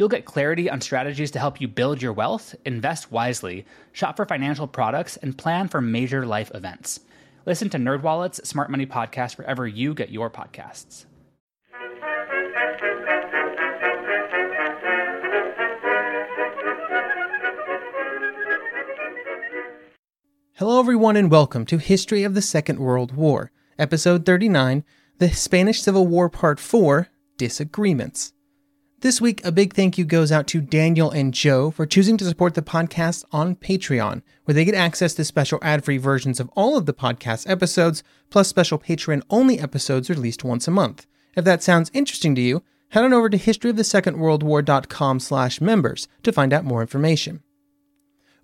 You'll get clarity on strategies to help you build your wealth, invest wisely, shop for financial products, and plan for major life events. Listen to NerdWallet's Smart Money Podcast wherever you get your podcasts. Hello, everyone, and welcome to History of the Second World War, Episode 39 The Spanish Civil War Part 4 Disagreements. This week, a big thank you goes out to Daniel and Joe for choosing to support the podcast on Patreon, where they get access to special ad free versions of all of the podcast episodes, plus special Patreon only episodes released once a month. If that sounds interesting to you, head on over to historyofthesecondworldwar.com slash members to find out more information.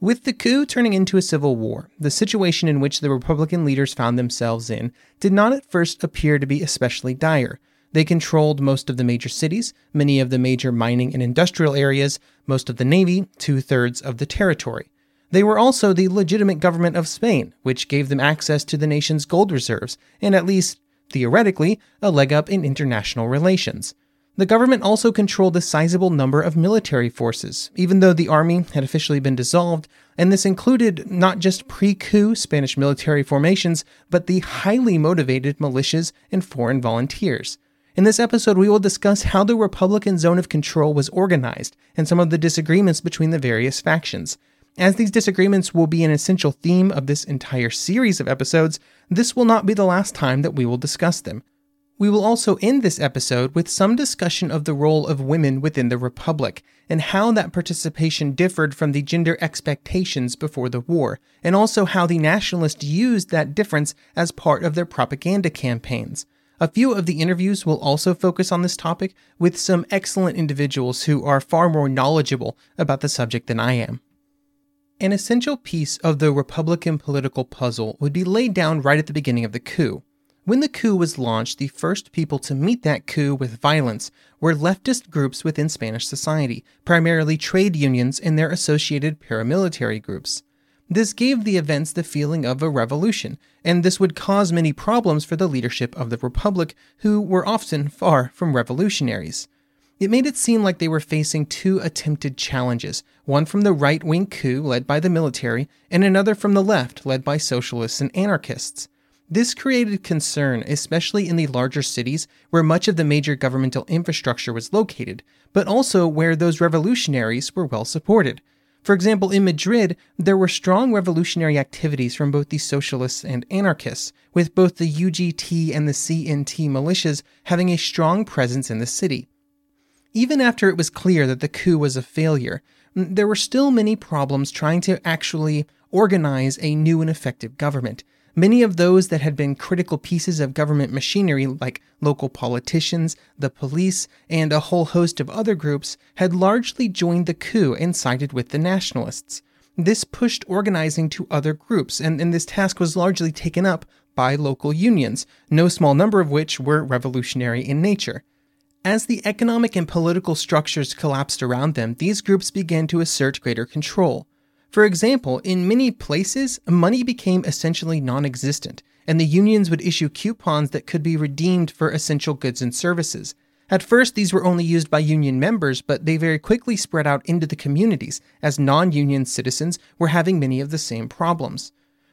With the coup turning into a civil war, the situation in which the Republican leaders found themselves in did not at first appear to be especially dire. They controlled most of the major cities, many of the major mining and industrial areas, most of the navy, two thirds of the territory. They were also the legitimate government of Spain, which gave them access to the nation's gold reserves, and at least, theoretically, a leg up in international relations. The government also controlled a sizable number of military forces, even though the army had officially been dissolved, and this included not just pre coup Spanish military formations, but the highly motivated militias and foreign volunteers. In this episode, we will discuss how the Republican zone of control was organized and some of the disagreements between the various factions. As these disagreements will be an essential theme of this entire series of episodes, this will not be the last time that we will discuss them. We will also end this episode with some discussion of the role of women within the Republic and how that participation differed from the gender expectations before the war, and also how the nationalists used that difference as part of their propaganda campaigns. A few of the interviews will also focus on this topic with some excellent individuals who are far more knowledgeable about the subject than I am. An essential piece of the Republican political puzzle would be laid down right at the beginning of the coup. When the coup was launched, the first people to meet that coup with violence were leftist groups within Spanish society, primarily trade unions and their associated paramilitary groups. This gave the events the feeling of a revolution, and this would cause many problems for the leadership of the Republic, who were often far from revolutionaries. It made it seem like they were facing two attempted challenges one from the right wing coup led by the military, and another from the left led by socialists and anarchists. This created concern, especially in the larger cities where much of the major governmental infrastructure was located, but also where those revolutionaries were well supported. For example, in Madrid, there were strong revolutionary activities from both the socialists and anarchists, with both the UGT and the CNT militias having a strong presence in the city. Even after it was clear that the coup was a failure, there were still many problems trying to actually organize a new and effective government. Many of those that had been critical pieces of government machinery, like local politicians, the police, and a whole host of other groups, had largely joined the coup and sided with the nationalists. This pushed organizing to other groups, and, and this task was largely taken up by local unions, no small number of which were revolutionary in nature. As the economic and political structures collapsed around them, these groups began to assert greater control. For example, in many places, money became essentially non existent, and the unions would issue coupons that could be redeemed for essential goods and services. At first, these were only used by union members, but they very quickly spread out into the communities, as non union citizens were having many of the same problems.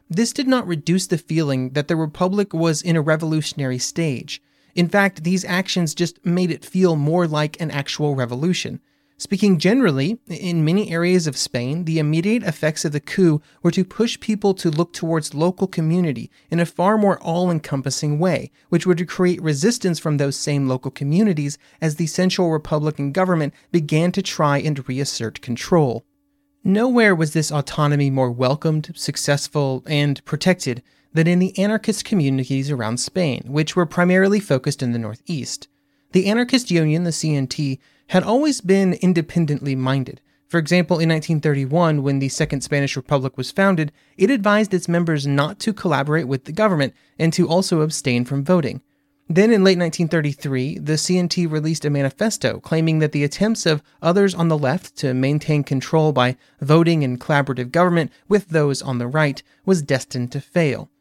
This did not reduce the feeling that the Republic was in a revolutionary stage. In fact, these actions just made it feel more like an actual revolution. Speaking generally, in many areas of Spain, the immediate effects of the coup were to push people to look towards local community in a far more all encompassing way, which would create resistance from those same local communities as the central Republican government began to try and reassert control. Nowhere was this autonomy more welcomed, successful, and protected than in the anarchist communities around Spain, which were primarily focused in the Northeast. The anarchist union, the CNT, had always been independently minded. For example, in 1931, when the Second Spanish Republic was founded, it advised its members not to collaborate with the government and to also abstain from voting. Then in late 1933, the CNT released a manifesto claiming that the attempts of others on the left to maintain control by voting and collaborative government with those on the right was destined to fail.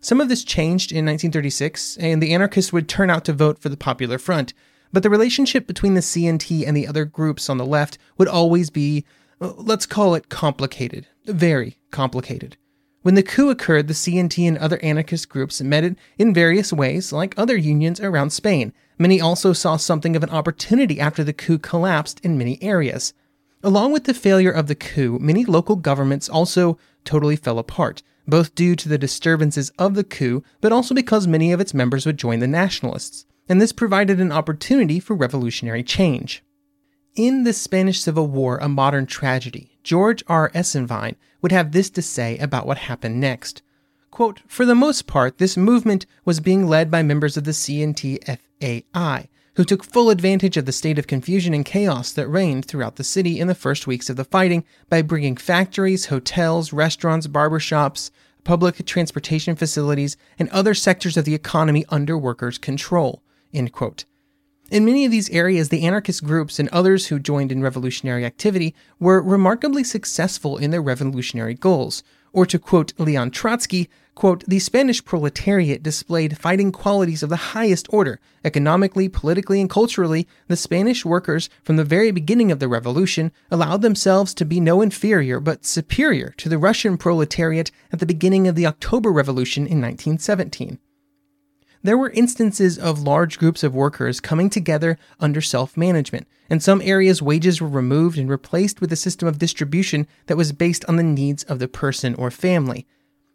Some of this changed in 1936, and the anarchists would turn out to vote for the Popular Front, but the relationship between the CNT and the other groups on the left would always be, uh, let's call it complicated, very complicated. When the coup occurred, the CNT and other anarchist groups met it in various ways, like other unions around Spain. Many also saw something of an opportunity after the coup collapsed in many areas. Along with the failure of the coup, many local governments also totally fell apart, both due to the disturbances of the coup, but also because many of its members would join the nationalists and this provided an opportunity for revolutionary change. In the Spanish Civil War, a modern tragedy, George R. Esenwein would have this to say about what happened next. Quote, For the most part, this movement was being led by members of the CNT FAI, who took full advantage of the state of confusion and chaos that reigned throughout the city in the first weeks of the fighting by bringing factories, hotels, restaurants, barbershops, public transportation facilities, and other sectors of the economy under workers' control. End quote. In many of these areas, the anarchist groups and others who joined in revolutionary activity were remarkably successful in their revolutionary goals. Or to quote Leon Trotsky, quote, the Spanish proletariat displayed fighting qualities of the highest order. Economically, politically, and culturally, the Spanish workers, from the very beginning of the revolution, allowed themselves to be no inferior but superior to the Russian proletariat at the beginning of the October Revolution in 1917 there were instances of large groups of workers coming together under self management. In some areas, wages were removed and replaced with a system of distribution that was based on the needs of the person or family.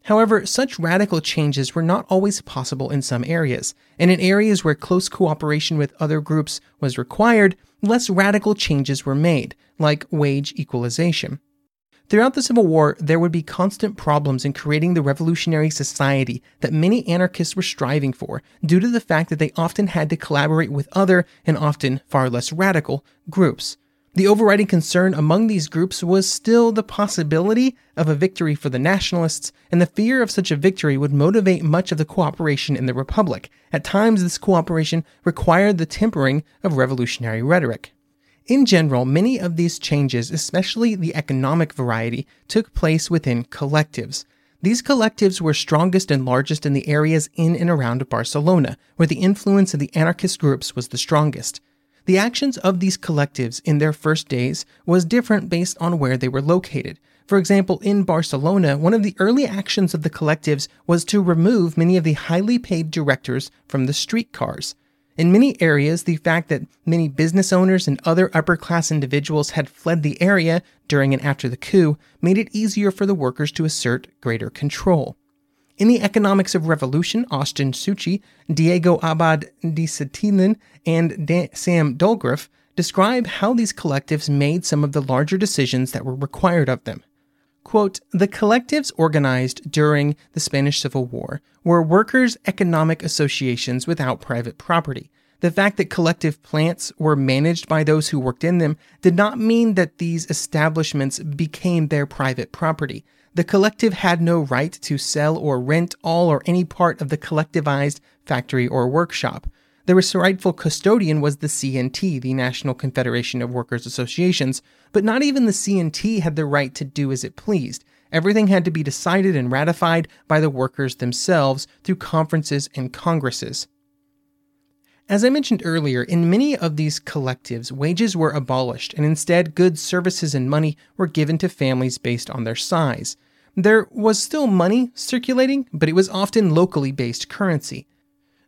However, such radical changes were not always possible in some areas, and in areas where close cooperation with other groups was required, less radical changes were made, like wage equalization. Throughout the Civil War, there would be constant problems in creating the revolutionary society that many anarchists were striving for, due to the fact that they often had to collaborate with other, and often far less radical, groups. The overriding concern among these groups was still the possibility of a victory for the nationalists, and the fear of such a victory would motivate much of the cooperation in the Republic. At times, this cooperation required the tempering of revolutionary rhetoric. In general, many of these changes, especially the economic variety, took place within collectives. These collectives were strongest and largest in the areas in and around Barcelona, where the influence of the anarchist groups was the strongest. The actions of these collectives in their first days was different based on where they were located. For example, in Barcelona, one of the early actions of the collectives was to remove many of the highly paid directors from the streetcars. In many areas, the fact that many business owners and other upper class individuals had fled the area during and after the coup made it easier for the workers to assert greater control. In the Economics of Revolution, Augustin Souchy, Diego Abad de Santillán, and Sam Dolgoff describe how these collectives made some of the larger decisions that were required of them. Quote, the collectives organized during the Spanish Civil War were workers' economic associations without private property. The fact that collective plants were managed by those who worked in them did not mean that these establishments became their private property. The collective had no right to sell or rent all or any part of the collectivized factory or workshop. The rightful custodian was the CNT, the National Confederation of Workers' Associations, but not even the CNT had the right to do as it pleased. Everything had to be decided and ratified by the workers themselves through conferences and congresses. As I mentioned earlier, in many of these collectives, wages were abolished, and instead goods, services, and money were given to families based on their size. There was still money circulating, but it was often locally based currency.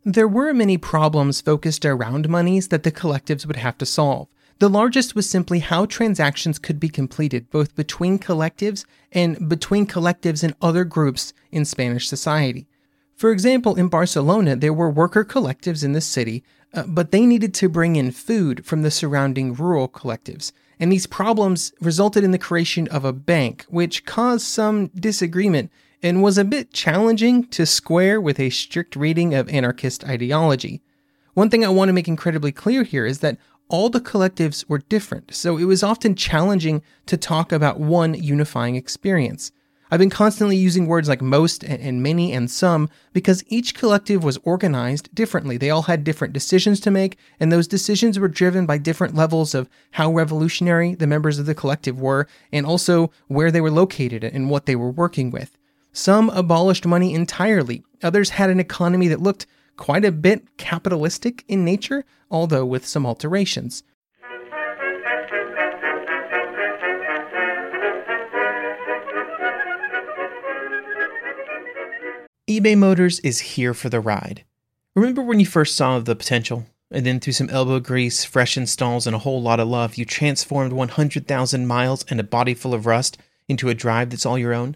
There were many problems focused around monies that the collectives would have to solve. The largest was simply how transactions could be completed, both between collectives and between collectives and other groups in Spanish society. For example, in Barcelona, there were worker collectives in the city, uh, but they needed to bring in food from the surrounding rural collectives. And these problems resulted in the creation of a bank, which caused some disagreement and was a bit challenging to square with a strict reading of anarchist ideology. One thing I want to make incredibly clear here is that all the collectives were different, so it was often challenging to talk about one unifying experience. I've been constantly using words like most and, many and some because each collective was organized differently. They all had different decisions to make, and those decisions were driven by different levels of how revolutionary the members of the collective were, and also where they were located and what they were working with. Some abolished money entirely, others had an economy that looked quite a bit capitalistic in nature, although with some alterations. eBay Motors is here for the ride. Remember when you first saw the potential? And then through some elbow grease, fresh installs, and a whole lot of love, you transformed 100,000 miles and a body full of rust into a drive that's all your own?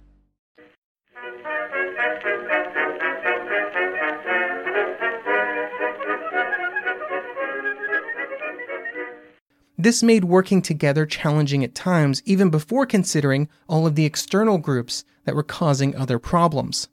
This made working together challenging at times, even before considering all of the external groups that were causing other problems.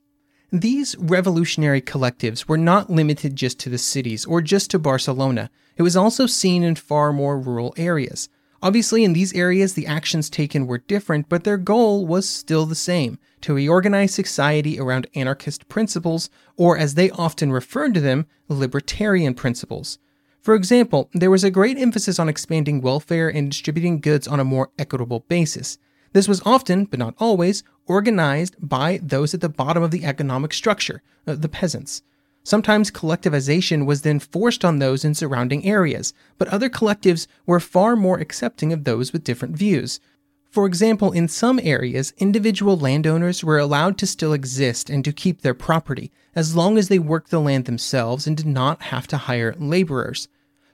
These revolutionary collectives were not limited just to the cities or just to Barcelona. It was also seen in far more rural areas. Obviously, in these areas, the actions taken were different, but their goal was still the same to reorganize society around anarchist principles, or as they often referred to them, libertarian principles. For example, there was a great emphasis on expanding welfare and distributing goods on a more equitable basis. This was often, but not always, organized by those at the bottom of the economic structure, uh, the peasants. Sometimes collectivization was then forced on those in surrounding areas, but other collectives were far more accepting of those with different views. For example, in some areas, individual landowners were allowed to still exist and to keep their property, as long as they worked the land themselves and did not have to hire laborers.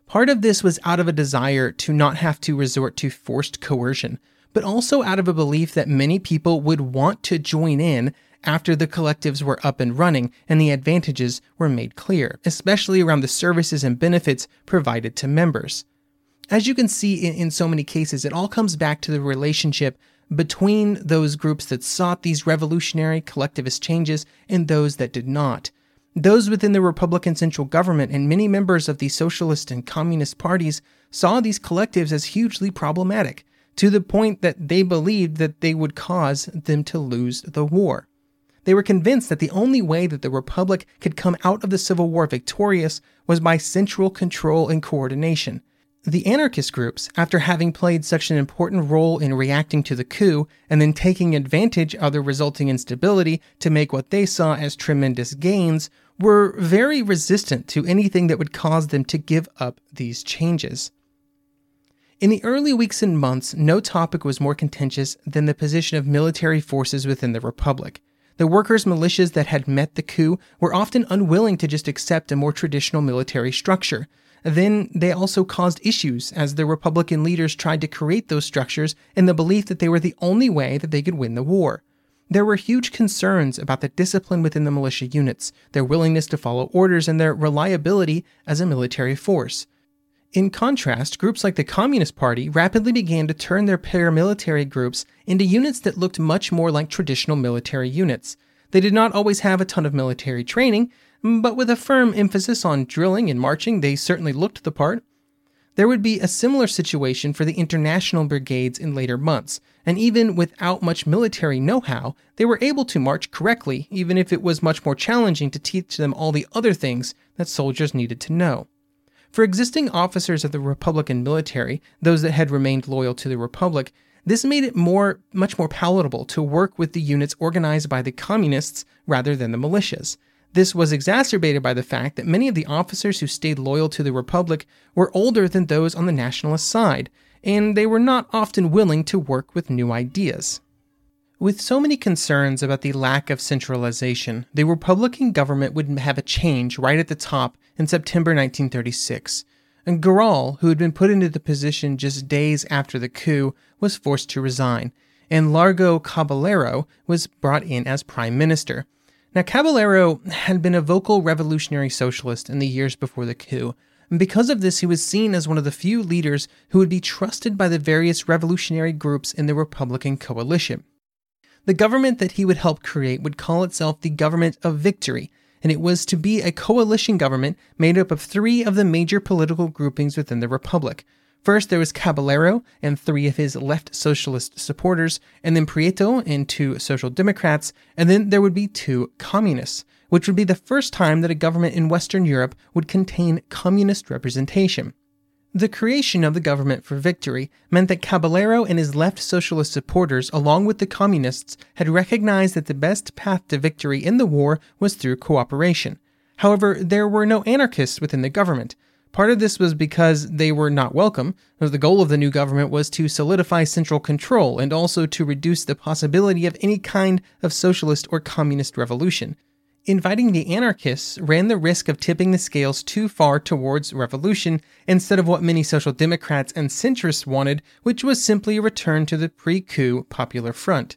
Part of this was out of a desire to not have to resort to forced coercion, but also out of a belief that many people would want to join in after the collectives were up and running and the advantages were made clear, especially around the services and benefits provided to members. As you can see in, in, so many cases, it all comes back to the relationship between those groups that sought these revolutionary collectivist changes and those that did not. Those within the Republican central government and many members of the socialist and communist parties saw these collectives as hugely problematic, to the point that they believed that they would cause them to lose the war. They were convinced that the only way that the Republic could come out of the Civil War victorious was by central control and coordination. The anarchist groups, after having played such an important role in reacting to the coup and then taking advantage of the resulting instability to make what they saw as tremendous gains, were very resistant to anything that would cause them to give up these changes. In the early weeks and months, no topic was more contentious than the position of military forces within the Republic. The workers' militias that had met the coup were often unwilling to just accept a more traditional military structure. Then they also caused issues as the Republican leaders tried to create those structures in the belief that they were the only way that they could win the war. There were huge concerns about the discipline within the militia units, their willingness to follow orders, and their reliability as a military force. In contrast, groups like the Communist Party rapidly began to turn their paramilitary groups into units that looked much more like traditional military units. They did not always have a ton of military training, Mm, but with a firm emphasis on drilling and marching, they certainly looked the part. There would be a similar situation for the international brigades in later months, and even without much military know how, they were able to march correctly, even if it was much more challenging to teach them all the other things that soldiers needed to know. For existing officers of the Republican military, those that had remained loyal to the Republic, this made it more much more palatable to work with the units organized by the communists rather than the militias. This was exacerbated by the fact that many of the officers who stayed loyal to the Republic were older than those on the nationalist side, and they were not often willing to work with new ideas. With so many concerns about the lack of centralization, the Republican government would have a change right at the top in September 1936. And Giral, who had been put into the position just days after the coup, was forced to resign, and Largo Caballero was brought in as prime minister. Now, Caballero had been a vocal revolutionary socialist in the years before the coup, and because of this, he was seen as one of the few leaders who would be trusted by the various revolutionary groups in the Republican coalition. The government that he would help create would call itself the Government of Victory, and it was to be a coalition government made up of three of the major political groupings within the Republic First, there was Caballero and three of his left socialist supporters, and then Prieto and two social democrats, and then there would be two communists, which would be the first time that a government in Western Europe would contain communist representation. The creation of the government for victory meant that Caballero and his left socialist supporters, along with the communists, had recognized that the best path to victory in the war was through cooperation. However, there were no anarchists within the government, Part of this was because they were not welcome, the goal of the new government was to solidify central control and also to reduce the possibility of any kind of socialist or communist revolution. Inviting the anarchists ran the risk of tipping the scales too far towards revolution instead of what many social democrats and centrists wanted, which was simply a return to the pre coup Popular Front.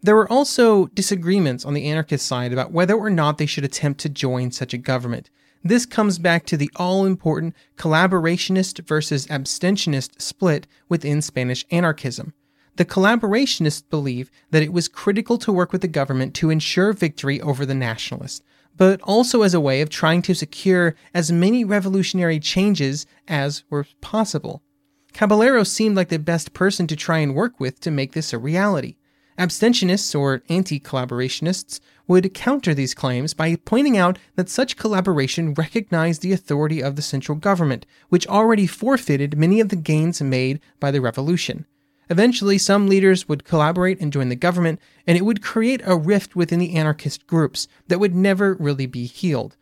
There were also disagreements on the anarchist side about whether or not they should attempt to join such a government. This comes back to the all important collaborationist versus abstentionist split within Spanish anarchism. The collaborationists believe that it was critical to work with the government to ensure victory over the nationalists, but also as a way of trying to secure as many revolutionary changes as were possible. Caballero seemed like the best person to try and work with to make this a reality. Abstentionists or anti collaborationists would counter these claims by pointing out that such collaboration recognized the authority of the central government, which already forfeited many of the gains made by the revolution. Eventually, some leaders would collaborate and join the government, and it would create a rift within the anarchist groups that would never really be healed.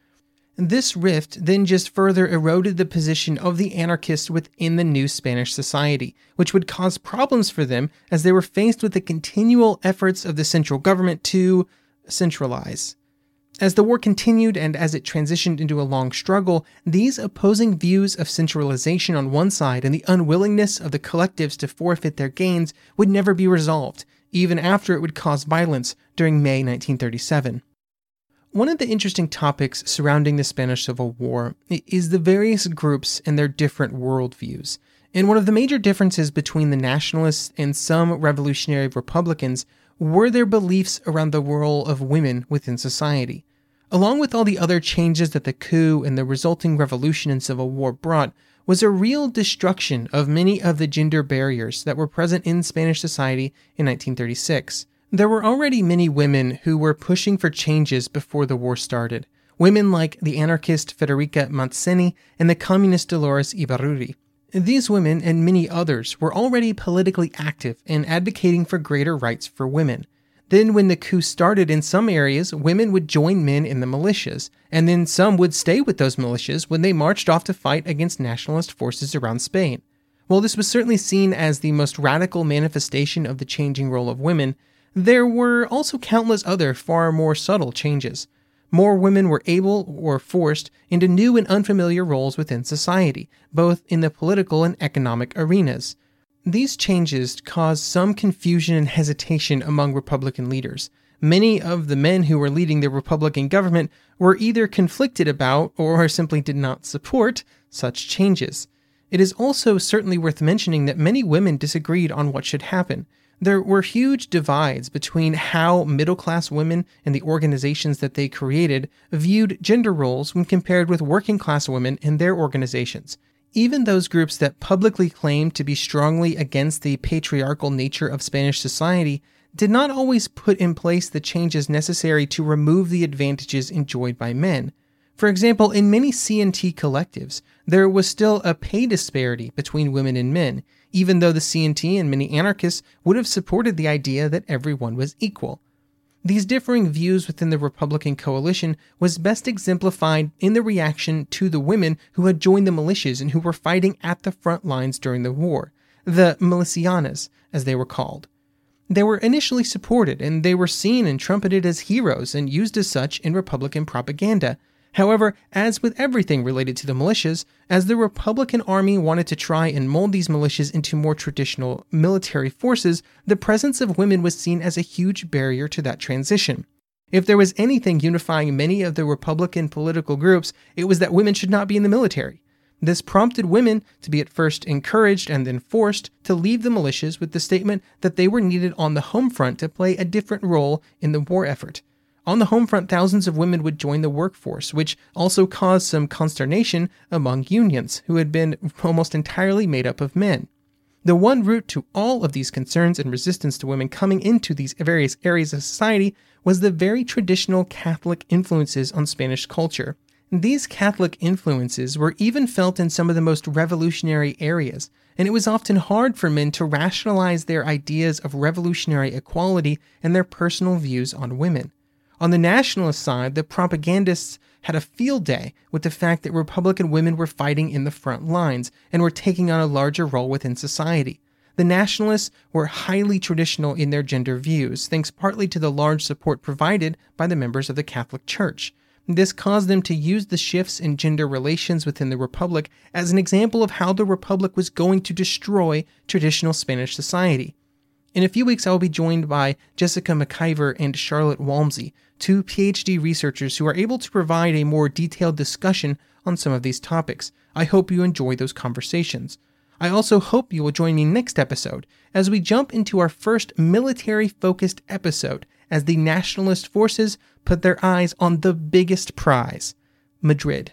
This rift then just further eroded the position of the anarchists within the new Spanish society, which would cause problems for them as they were faced with the continual efforts of the central government to centralize. As the war continued and as it transitioned into a long struggle, these opposing views of centralization on one side and the unwillingness of the collectives to forfeit their gains would never be resolved, even after it would cause violence during May 1937. One of the interesting topics surrounding the Spanish Civil War is the various groups and their different worldviews. And one of the major differences between the nationalists and some revolutionary Republicans were their beliefs around the role of women within society. Along with all the other changes that the coup and the resulting revolution and civil war brought, was a real destruction of many of the gender barriers that were present in Spanish society in 1936. There were already many women who were pushing for changes before the war started. Women like the anarchist Federica Montseny and the communist Dolores Ibárruri. These women and many others were already politically active and advocating for greater rights for women. Then, when the coup started in some areas, women would join men in the militias, and then some would stay with those militias when they marched off to fight against nationalist forces around Spain. While this was certainly seen as the most radical manifestation of the changing role of women, there were also countless other far more subtle changes. More women were able or forced into new and unfamiliar roles within society, both in the political and economic arenas. These changes caused some confusion and hesitation among Republican leaders. Many of the men who were leading the Republican government were either conflicted about or simply did not support such changes. It is also certainly worth mentioning that many women disagreed on what should happen. There were huge divides between how middle class women and the organizations that they created viewed gender roles when compared with working class women and their organizations. Even those groups that publicly claimed to be strongly against the patriarchal nature of Spanish society did not always put in place the changes necessary to remove the advantages enjoyed by men. For example, in many CNT collectives, there was still a pay disparity between women and men, even though the CNT and many anarchists would have supported the idea that everyone was equal. These differing views within the Republican coalition was best exemplified in the reaction to the women who had joined the militias and who were fighting at the front lines during the war, the milicianas, as they were called. They were initially supported and they were seen and trumpeted as heroes and used as such in Republican propaganda, However, as with everything related to the militias, as the Republican Army wanted to try and mold these militias into more traditional military forces, the presence of women was seen as a huge barrier to that transition. If there was anything unifying many of the Republican political groups, it was that women should not be in the military. This prompted women to be at first encouraged and then forced to leave the militias with the statement that they were needed on the home front to play a different role in the war effort. On the home front, thousands of women would join the workforce, which also caused some consternation among unions, who had been almost entirely made up of men. The one root to all of these concerns and resistance to women coming into these various areas of society was the very traditional Catholic influences on Spanish culture. These Catholic influences were even felt in some of the most revolutionary areas, and it was often hard for men to rationalize their ideas of revolutionary equality and their personal views on women. On the nationalist side, the propagandists had a field day with the fact that Republican women were fighting in the front lines and were taking on a larger role within society. The nationalists were highly traditional in their gender views, thanks partly to the large support provided by the members of the Catholic Church. This caused them to use the shifts in gender relations within the Republic as an example of how the Republic was going to destroy traditional Spanish society. In a few weeks, I will be joined by Jessica McIver and Charlotte Walmsley, two PhD researchers who are able to provide a more detailed discussion on some of these topics. I hope you enjoy those conversations. I also hope you will join me next episode as we jump into our first military focused episode as the nationalist forces put their eyes on the biggest prize Madrid.